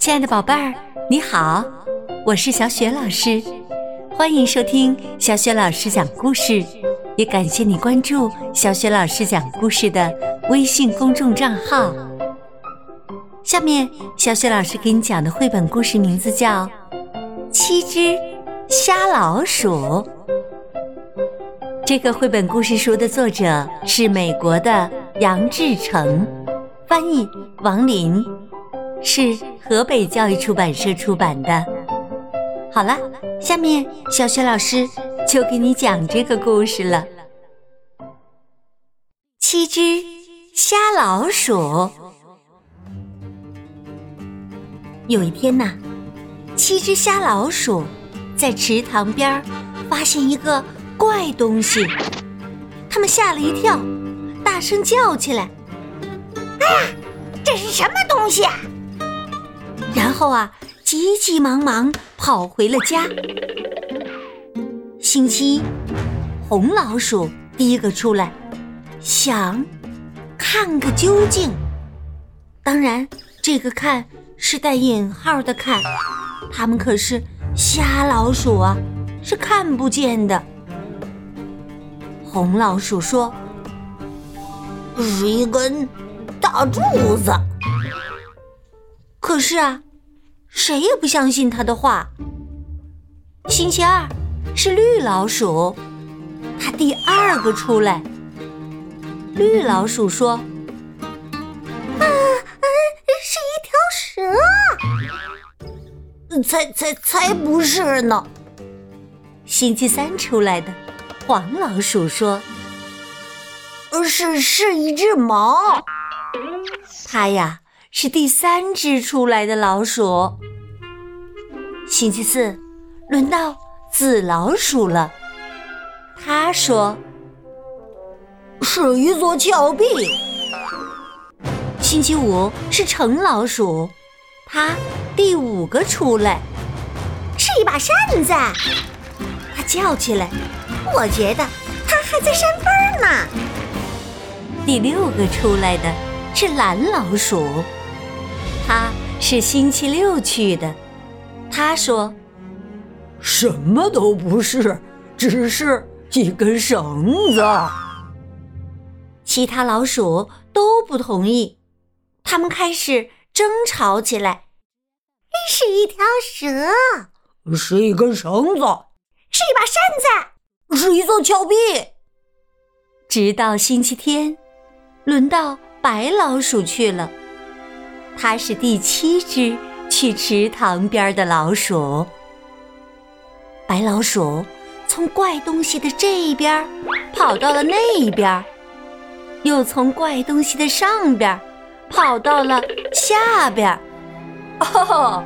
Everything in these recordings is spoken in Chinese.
亲爱的宝贝儿，你好，我是小雪老师，欢迎收听小雪老师讲故事，也感谢你关注小雪老师讲故事的微信公众账号。下面，小雪老师给你讲的绘本故事名字叫《七只瞎老鼠》。这个绘本故事书的作者是美国的杨志成，翻译王林。是河北教育出版社出版的。好了，下面小雪老师就给你讲这个故事了。七只瞎老鼠。有一天呐，七只瞎老鼠在池塘边发现一个怪东西，他们吓了一跳，大声叫起来：“哎呀，这是什么东西啊？”后啊，急急忙忙跑回了家。星期一，红老鼠第一个出来，想看个究竟。当然，这个“看”是带引号的“看”，它们可是瞎老鼠啊，是看不见的。红老鼠说：“是一根大柱子。”可是啊，谁也不相信他的话。星期二是绿老鼠，它第二个出来。绿老鼠说：“啊，是一条蛇。”才才才不是呢！星期三出来的黄老鼠说：“是是一只猫。”它呀。是第三只出来的老鼠。星期四，轮到紫老鼠了。他说：“是一座峭壁。”星期五是橙老鼠，它第五个出来，是一把扇子。他叫起来：“我觉得它还在扇风呢。”第六个出来的是蓝老鼠。他是星期六去的，他说：“什么都不是，只是一根绳子。”其他老鼠都不同意，他们开始争吵起来。是一条蛇，是一根绳子，是一把扇子，是一座峭壁。直到星期天，轮到白老鼠去了。它是第七只去池塘边的老鼠。白老鼠从怪东西的这一边跑到了那一边，又从怪东西的上边跑到了下边。哦，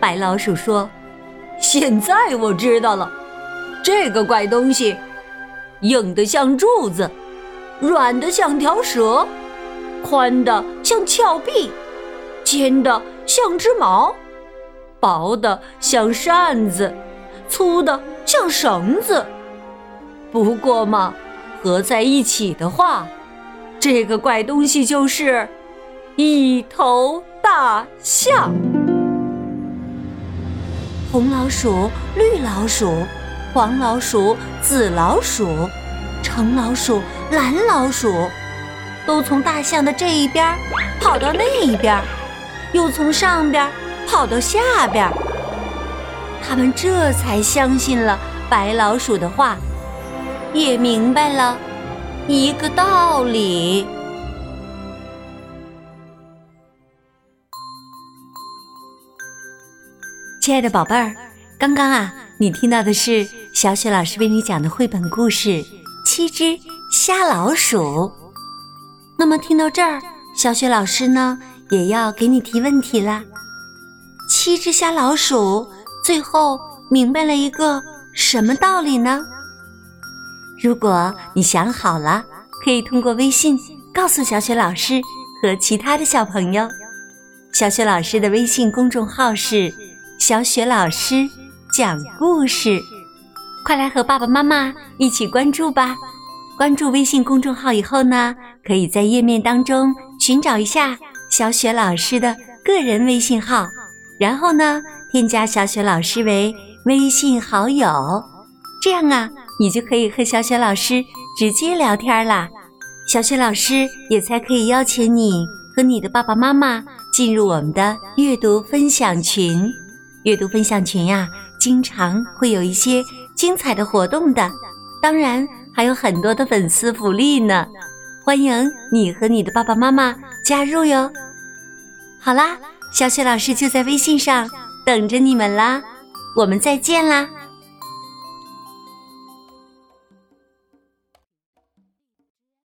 白老鼠说：“现在我知道了，这个怪东西硬得像柱子，软的像条蛇，宽的像峭壁。”尖的像只矛，薄的像扇子，粗的像绳子。不过嘛，合在一起的话，这个怪东西就是一头大象。红老鼠、绿老鼠、黄老鼠、紫老鼠、橙老鼠、蓝老鼠，都从大象的这一边跑到那一边。又从上边跑到下边，他们这才相信了白老鼠的话，也明白了一个道理。亲爱的宝贝儿，刚刚啊，你听到的是小雪老师为你讲的绘本故事《七只瞎老鼠》。那么听到这儿，小雪老师呢？也要给你提问题啦！七只瞎老鼠最后明白了一个什么道理呢？如果你想好了，可以通过微信告诉小雪老师和其他的小朋友。小雪老师的微信公众号是“小雪老师讲故事”，快来和爸爸妈妈一起关注吧！关注微信公众号以后呢，可以在页面当中寻找一下。小雪老师的个人微信号，然后呢，添加小雪老师为微信好友，这样啊，你就可以和小雪老师直接聊天啦。小雪老师也才可以邀请你和你的爸爸妈妈进入我们的阅读分享群。阅读分享群呀，经常会有一些精彩的活动的，当然还有很多的粉丝福利呢。欢迎你和你的爸爸妈妈加入哟。好啦。小雪老师就在微信上等着你们啦，我们再见啦。